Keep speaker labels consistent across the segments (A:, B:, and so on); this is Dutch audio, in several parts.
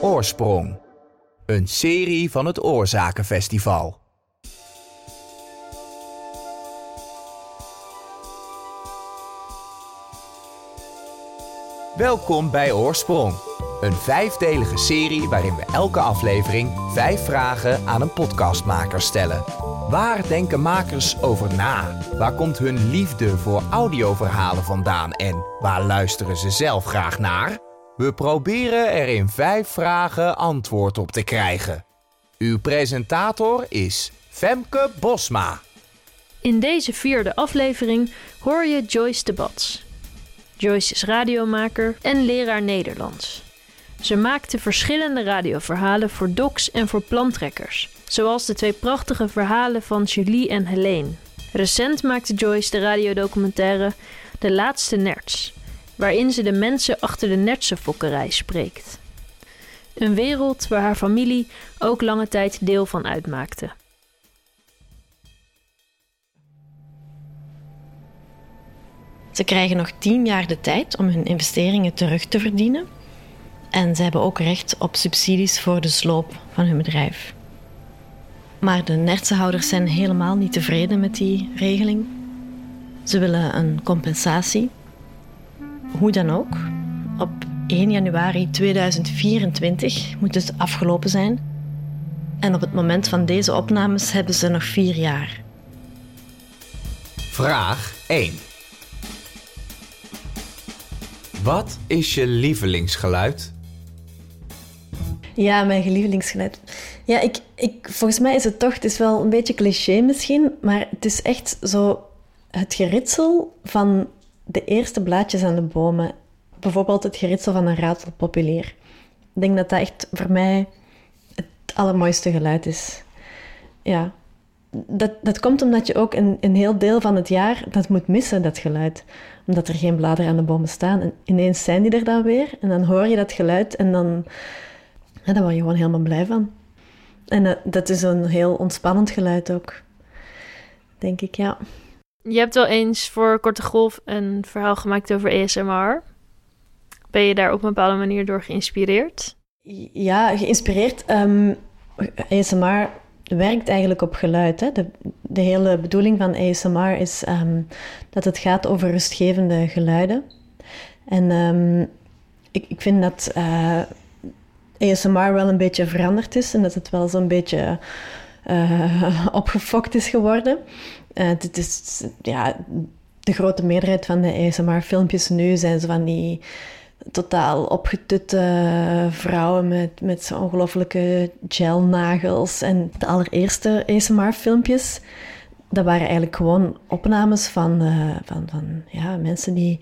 A: Oorsprong. Een serie van het Oorzakenfestival. Welkom bij Oorsprong. Een vijfdelige serie waarin we elke aflevering vijf vragen aan een podcastmaker stellen. Waar denken makers over na? Waar komt hun liefde voor audioverhalen vandaan en waar luisteren ze zelf graag naar? We proberen er in vijf vragen antwoord op te krijgen. Uw presentator is Femke Bosma.
B: In deze vierde aflevering hoor je Joyce de Bats. Joyce is radiomaker en leraar Nederlands. Ze maakte verschillende radioverhalen voor docs en voor plantrekkers, zoals de twee prachtige verhalen van Julie en Helene. Recent maakte Joyce de radiodocumentaire De Laatste Nerts, waarin ze de mensen achter de nertsenfokkerij spreekt. Een wereld waar haar familie ook lange tijd deel van uitmaakte.
C: Ze krijgen nog tien jaar de tijd om hun investeringen terug te verdienen. En ze hebben ook recht op subsidies voor de sloop van hun bedrijf. Maar de nertsenhouders zijn helemaal niet tevreden met die regeling. Ze willen een compensatie. Hoe dan ook, op 1 januari 2024 moet het afgelopen zijn. En op het moment van deze opnames hebben ze nog vier jaar.
A: Vraag 1. Wat is je lievelingsgeluid?
C: Ja, mijn lievelingsgeluid. Ja, ik, ik, volgens mij is het toch, het is wel een beetje cliché misschien, maar het is echt zo het geritsel van de eerste blaadjes aan de bomen. Bijvoorbeeld het geritsel van een ratelpopulier. Ik denk dat dat echt voor mij het allermooiste geluid is. Ja, dat, dat komt omdat je ook een, een heel deel van het jaar dat moet missen, dat geluid. Omdat er geen bladeren aan de bomen staan. En ineens zijn die er dan weer. En dan hoor je dat geluid en dan, ja, daar word je gewoon helemaal blij van. En dat, dat is een heel ontspannend geluid ook. Denk ik, ja.
B: Je hebt wel eens voor Korte Golf een verhaal gemaakt over ASMR. Ben je daar op een bepaalde manier door geïnspireerd?
C: Ja, geïnspireerd. Um, ASMR werkt eigenlijk op geluid. Hè? De, de hele bedoeling van ASMR is um, dat het gaat over rustgevende geluiden. En um, ik, ik vind dat uh, ASMR wel een beetje veranderd is en dat het wel zo'n beetje uh, opgefokt is geworden. Uh, dit is, ja, de grote meerderheid van de ASMR-filmpjes nu zijn zo van die totaal opgetutte vrouwen met, met zo'n ongelofelijke gelnagels. En de allereerste ASMR-filmpjes, dat waren eigenlijk gewoon opnames van, uh, van, van ja, mensen die,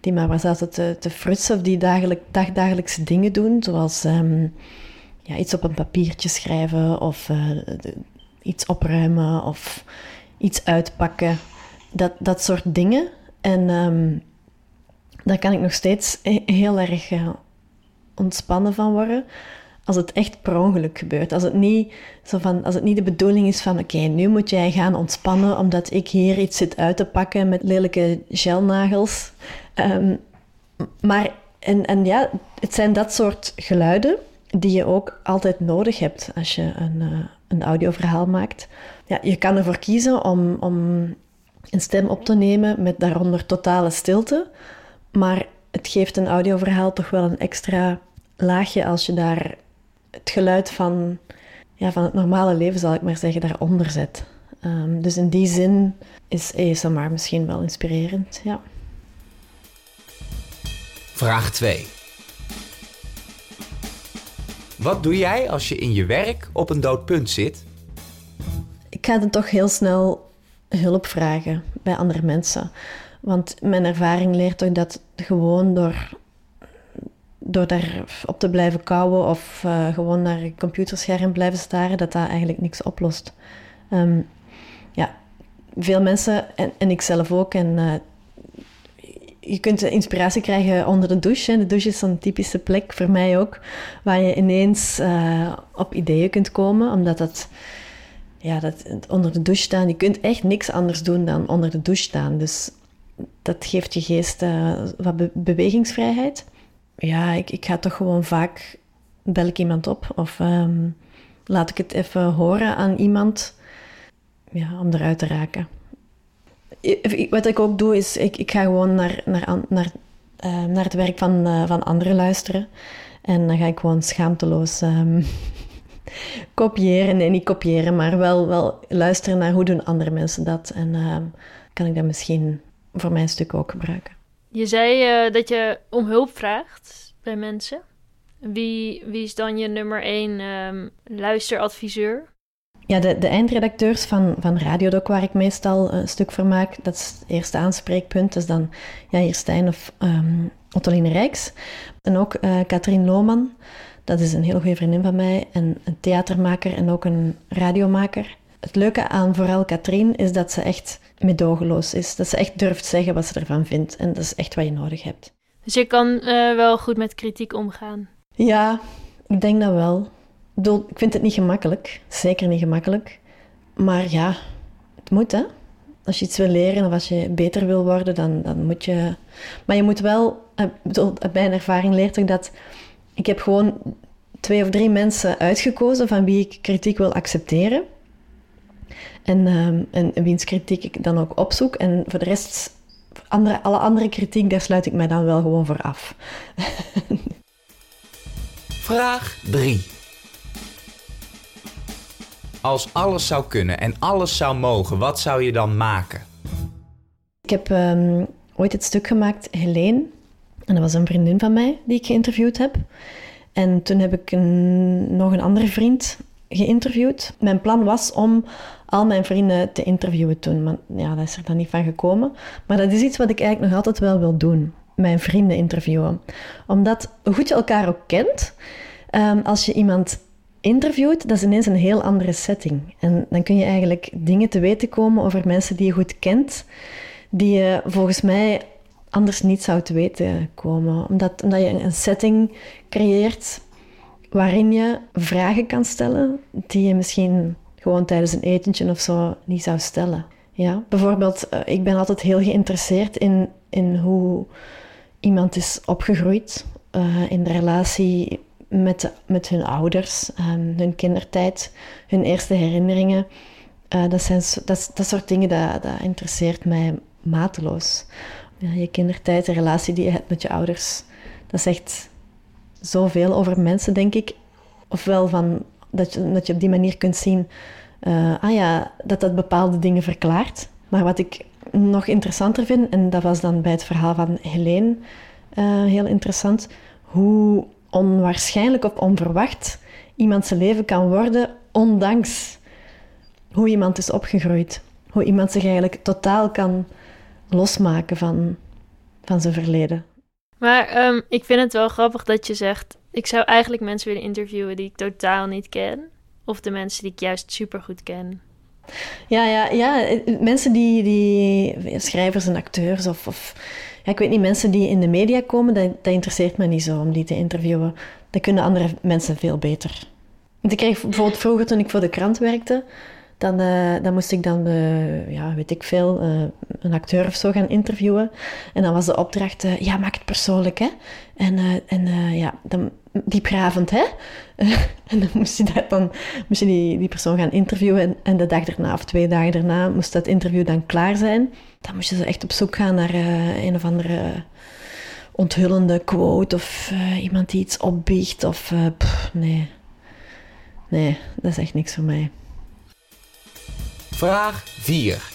C: die maar wat zaten te, te frutsen of die dagelijk, dagdagelijkse dingen doen, zoals um, ja, iets op een papiertje schrijven of de, iets opruimen of iets uitpakken. Dat, dat soort dingen. En um, daar kan ik nog steeds heel erg uh, ontspannen van worden. Als het echt per ongeluk gebeurt. Als het niet, zo van, als het niet de bedoeling is van... Oké, nu moet jij gaan ontspannen omdat ik hier iets zit uit te pakken met lelijke gelnagels. Um, maar, en, en ja, het zijn dat soort geluiden die je ook altijd nodig hebt als je een, uh, een audioverhaal maakt. Ja, je kan ervoor kiezen om, om een stem op te nemen met daaronder totale stilte... Maar het geeft een audioverhaal toch wel een extra laagje als je daar het geluid van, ja, van het normale leven, zal ik maar zeggen, daaronder zet. Um, dus in die zin is ASMR misschien wel inspirerend, ja.
A: Vraag 2. Wat doe jij als je in je werk op een dood punt zit?
C: Ik ga dan toch heel snel hulp vragen bij andere mensen. Want mijn ervaring leert toch dat gewoon door, door daar op te blijven kouwen of uh, gewoon naar een computerscherm blijven staren, dat dat eigenlijk niks oplost. Um, ja, veel mensen, en, en ik zelf ook, en uh, je kunt inspiratie krijgen onder de douche. De douche is zo'n typische plek, voor mij ook, waar je ineens uh, op ideeën kunt komen, omdat dat ja, dat onder de douche staan, je kunt echt niks anders doen dan onder de douche staan. Dus dat geeft je geest uh, wat be bewegingsvrijheid. Ja, ik, ik ga toch gewoon vaak bel ik iemand op of ehm, laat ik het even horen aan iemand ja, om eruit te raken. Wat ik ook doe, is ik, ik ga gewoon naar, naar, naar, uh, naar het werk van, uh, van anderen luisteren. En dan ga ik gewoon schaamteloos um, kopiëren. Nee, niet kopiëren, maar wel, wel luisteren naar hoe doen andere mensen dat. En uh, kan ik dat misschien voor mijn stuk ook gebruiken.
B: Je zei dat je om hulp vraagt bij mensen. Wie, wie is dan je nummer één um, luisteradviseur?
C: Ja, de, de eindredacteurs van, van Radiodoc, waar ik meestal een stuk voor maak, dat is het eerste aanspreekpunt. Dat is dan Jair Stijn of um, Ottoline Rijks. En ook uh, Katrien Lohman, dat is een heel goede vriendin van mij. En een theatermaker en ook een radiomaker. Het leuke aan vooral Katrien is dat ze echt medogeloos is. Dat ze echt durft zeggen wat ze ervan vindt. En dat is echt wat je nodig hebt.
B: Dus je kan uh, wel goed met kritiek omgaan?
C: Ja, ik denk dat wel. Ik vind het niet gemakkelijk. Zeker niet gemakkelijk. Maar ja, het moet hè. Als je iets wil leren of als je beter wil worden, dan, dan moet je... Maar je moet wel... Uit mijn ervaring leert ik dat... Ik heb gewoon twee of drie mensen uitgekozen van wie ik kritiek wil accepteren. En, um, en wiens kritiek ik dan ook opzoek. En voor de rest, andere, alle andere kritiek, daar sluit ik mij dan wel gewoon voor af.
A: Vraag 3. Als alles zou kunnen en alles zou mogen, wat zou je dan maken?
C: Ik heb um, ooit het stuk gemaakt, Helene. En dat was een vriendin van mij die ik geïnterviewd heb. En toen heb ik nog een andere vriend geïnterviewd. Mijn plan was om al mijn vrienden te interviewen toen. Maar ja, dat is er dan niet van gekomen. Maar dat is iets wat ik eigenlijk nog altijd wel wil doen. Mijn vrienden interviewen. Omdat, hoe goed je elkaar ook kent, um, als je iemand interviewt, dat is ineens een heel andere setting. En dan kun je eigenlijk dingen te weten komen over mensen die je goed kent, die je volgens mij anders niet zou te weten komen. Omdat, omdat je een setting creëert waarin je vragen kan stellen die je misschien gewoon tijdens een etentje of zo niet zou stellen. Ja? Bijvoorbeeld, uh, ik ben altijd heel geïnteresseerd in, in hoe iemand is opgegroeid, uh, in de relatie met, met hun ouders, um, hun kindertijd, hun eerste herinneringen. Uh, dat, zijn, dat, dat soort dingen, dat, dat interesseert mij mateloos. Ja, je kindertijd, de relatie die je hebt met je ouders, dat zegt zoveel over mensen, denk ik. Ofwel van, dat, je, dat je op die manier kunt zien uh, ah ja, dat dat bepaalde dingen verklaart. Maar wat ik nog interessanter vind, en dat was dan bij het verhaal van Helene uh, heel interessant, hoe onwaarschijnlijk of onverwacht iemand zijn leven kan worden, ondanks hoe iemand is opgegroeid. Hoe iemand zich eigenlijk totaal kan losmaken van, van zijn verleden.
B: Maar um, ik vind het wel grappig dat je zegt: ik zou eigenlijk mensen willen interviewen die ik totaal niet ken, of de mensen die ik juist supergoed ken.
C: Ja, ja, ja. Mensen die, die schrijvers en acteurs of, of ja, ik weet niet, mensen die in de media komen, dat, dat interesseert me niet zo om die te interviewen. Dat kunnen andere mensen veel beter. Ik kreeg bijvoorbeeld vroeger toen ik voor de krant werkte, dan, uh, dan moest ik dan, uh, ja, weet ik veel, uh, een acteur of zo gaan interviewen. En dan was de opdracht, ja, maak het persoonlijk, hè. En, en ja, dan, diepgravend, hè. en dan moest je, dat dan, moest je die, die persoon gaan interviewen. En, de dag erna of twee dagen daarna moest dat interview dan klaar zijn. Dan moest je zo echt op zoek gaan naar een of andere onthullende quote of iemand die iets opbiecht. Of, pff, nee. Nee, dat is echt niks voor mij.
A: Vraag 4.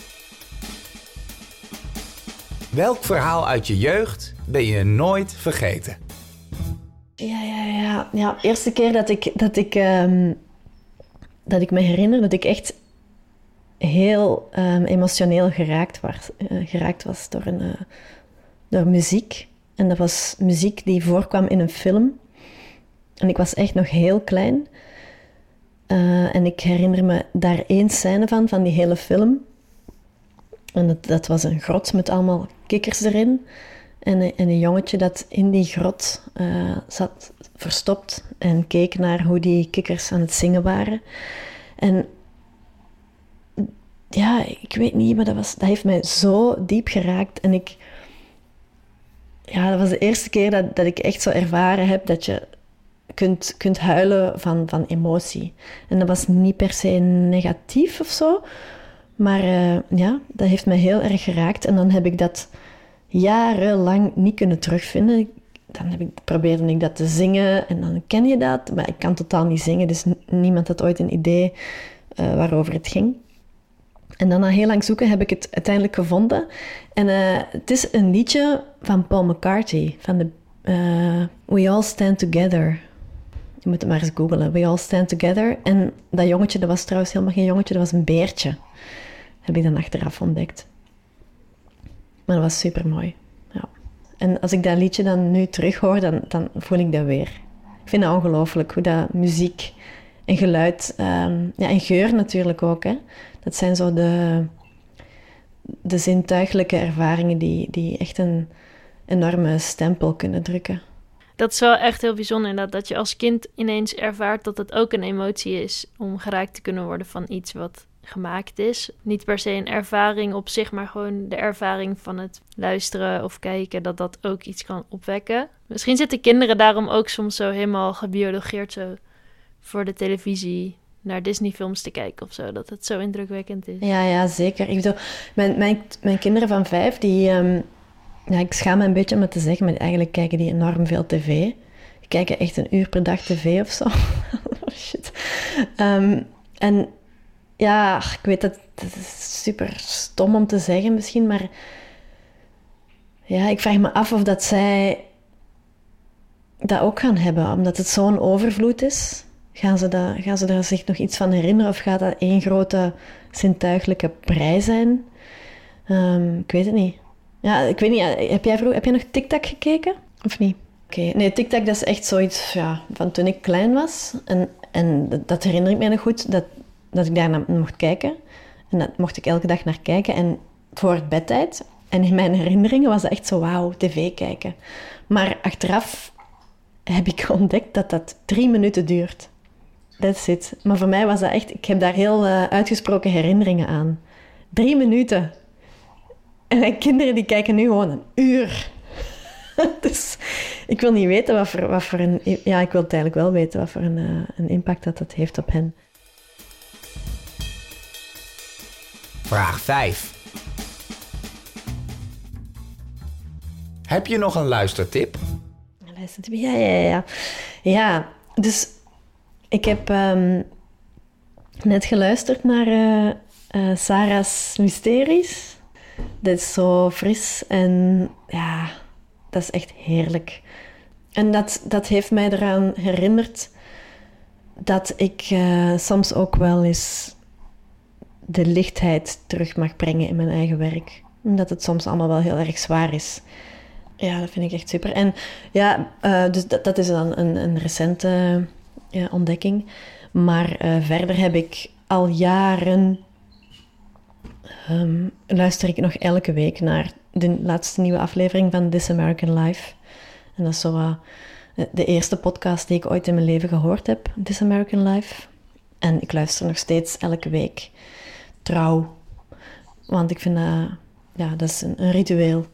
A: Welk verhaal uit je jeugd ben je nooit vergeten?
C: Ja, ja, ja. ja eerste keer dat ik, dat, ik, um, dat ik me herinner dat ik echt heel um, emotioneel geraakt was, uh, geraakt was door, een, uh, door muziek. En dat was muziek die voorkwam in een film. En ik was echt nog heel klein. Uh, en ik herinner me daar één scène van, van die hele film. En dat, dat was een grot met allemaal kikkers erin. En, en een jongetje dat in die grot uh, zat verstopt en keek naar hoe die kikkers aan het zingen waren. En ja, ik weet niet, maar dat, was, dat heeft mij zo diep geraakt. En ik... Ja, dat was de eerste keer dat, dat ik echt zo ervaren heb dat je kunt, kunt huilen van, van emotie. En dat was niet per se negatief of zo, maar uh, ja, dat heeft mij heel erg geraakt. En dan heb ik dat jarenlang niet kunnen terugvinden. Dan heb ik, probeerde ik dat te zingen en dan ken je dat, maar ik kan totaal niet zingen, dus niemand had ooit een idee uh, waarover het ging. En dan na heel lang zoeken heb ik het uiteindelijk gevonden. En uh, het is een liedje van Paul McCartney, van de uh, We All Stand Together. Je moet het maar eens googlen. We All Stand Together. En dat jongetje, dat was trouwens helemaal geen jongetje, dat was een beertje. Heb ik dan achteraf ontdekt. Maar dat was super mooi. Ja. En als ik dat liedje dan nu terughoor, dan, dan voel ik dat weer. Ik vind het ongelooflijk hoe dat muziek en geluid, um, ja, en geur natuurlijk ook, hè. Dat zijn zo de, de zintuigelijke ervaringen die, die echt een enorme stempel kunnen drukken.
B: Dat is wel echt heel bijzonder inderdaad, dat je als kind ineens ervaart dat het ook een emotie is om geraakt te kunnen worden van iets wat gemaakt is. Niet per se een ervaring op zich, maar gewoon de ervaring van het luisteren of kijken, dat dat ook iets kan opwekken. Misschien zitten kinderen daarom ook soms zo helemaal gebiologeerd zo voor de televisie naar Disney-films te kijken of zo. Dat het zo indrukwekkend is.
C: Ja, ja zeker. Ik bedoel, mijn, mijn, mijn kinderen van vijf, die... Um, ja, ik schaam me een beetje om het te zeggen, maar eigenlijk kijken die enorm veel tv. Die kijken echt een uur per dag tv of zo. oh, shit. Um, en ja, ik weet dat het super stom om te zeggen misschien, maar... Ja, ik vraag me af of dat zij dat ook gaan hebben, omdat het zo'n overvloed is. Gaan ze, dat, gaan ze daar zich nog iets van herinneren of gaat dat één grote zintuigelijke brei zijn? Um, ik weet het niet. Ja, ik weet niet. Heb jij, vroeg, heb jij nog TikTok gekeken? Of niet? Oké, nee, TikTok dat is echt zoiets ja, van toen ik klein was. En, en dat herinner ik me nog goed, dat, dat ik daar naar mocht kijken. En dat mocht ik elke dag naar kijken. En voor het bedtijd. En in mijn herinneringen was dat echt zo, wauw, tv kijken. Maar achteraf heb ik ontdekt dat dat drie minuten duurt. That's it. Maar voor mij was dat echt... Ik heb daar heel uh, uitgesproken herinneringen aan. Drie minuten. En mijn kinderen die kijken nu gewoon een uur. dus ik wil niet weten wat voor, wat voor een... Ja, ik wil het eigenlijk wel weten wat voor een, uh, een impact dat dat heeft op hen.
A: Vraag 5. Heb je nog een luistertip?
C: Luistertip, ja, ja, ja. Ja, dus ik heb um, net geluisterd naar uh, uh, Sarah's Mysteries. Dat is zo fris en ja, dat is echt heerlijk. En dat, dat heeft mij eraan herinnerd dat ik uh, soms ook wel eens de lichtheid terug mag brengen in mijn eigen werk. Omdat het soms allemaal wel heel erg zwaar is. Ja, dat vind ik echt super. En ja, uh, dus dat, is dan een, een recente ontdekking. Maar uh, verder heb ik al jaren. Um, luister ik nog elke week naar de laatste nieuwe aflevering van This American Life. En dat is zo de eerste podcast die ik ooit in mijn leven gehoord heb, This American Life. En ik luister nog steeds elke week trouw. Want ik vind dat, ja, dat is een, een ritueel.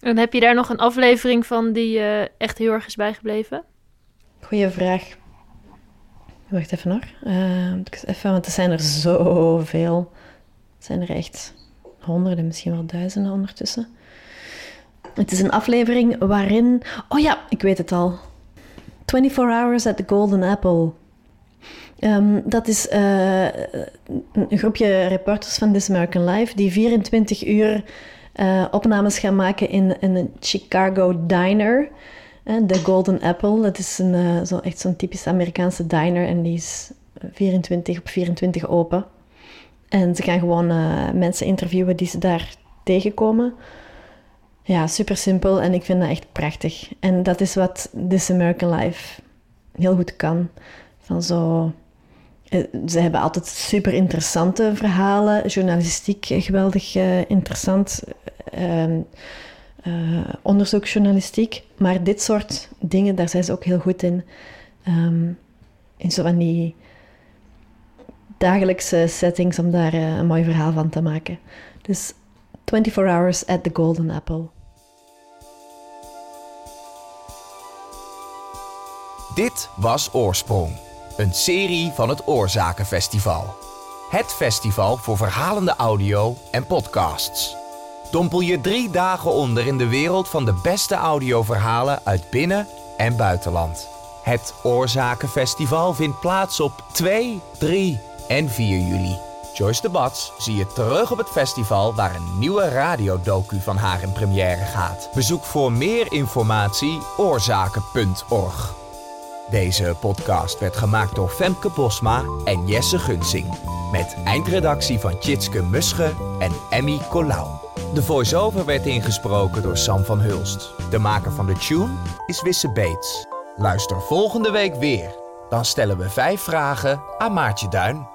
B: En heb je daar nog een aflevering van die uh, echt heel erg is bijgebleven?
C: Goeie vraag. Wacht even hoor. Uh, even, want er zijn er zoveel. Het zijn er echt honderden, misschien wel duizenden ondertussen. Het is een aflevering waarin... Oh ja, ik weet het al. 24 Hours at the Golden Apple. Um, dat is uh, een groepje reporters van This American Life die 24 uur uh, opnames gaan maken in, in een Chicago diner. De Golden Apple, dat is een, uh, zo, echt zo'n typisch Amerikaanse diner en die is 24 op 24 open. En ze gaan gewoon mensen interviewen die ze daar tegenkomen. Ja, super simpel en ik vind dat echt prachtig. En dat is wat This American Life heel goed kan. Van zo... Eh, ze hebben altijd super interessante verhalen, journalistiek geweldig uh, interessant. Uh, uh, onderzoeksjournalistiek. Maar dit soort dingen, daar zijn ze ook heel goed in. Um, in zo van die dagelijkse settings om daar een mooi verhaal van te maken. Dus 24 Hours at the Golden Apple.
A: Dit was Oorsprong, een serie van het Oorzakenfestival. Het festival voor verhalende audio en podcasts. Dompel je drie dagen onder in de wereld van de beste audioverhalen uit binnen- en buitenland. Het Oorzakenfestival vindt plaats op 2, 3 en 4 juli. Joyce de Bats zie je terug op het festival waar een nieuwe radiodocu van haar in première gaat. Bezoek voor meer informatie oorzaken.org. Deze podcast werd gemaakt door Femke Bosma en Jesse Gunsing. Met eindredactie van Tjitske Musche en Emmy Colau. De voice-over werd ingesproken door Sam van Hulst. De maker van de tune is Wisse Beets. Luister volgende week weer. Dan stellen we vijf vragen aan Maartje Duin.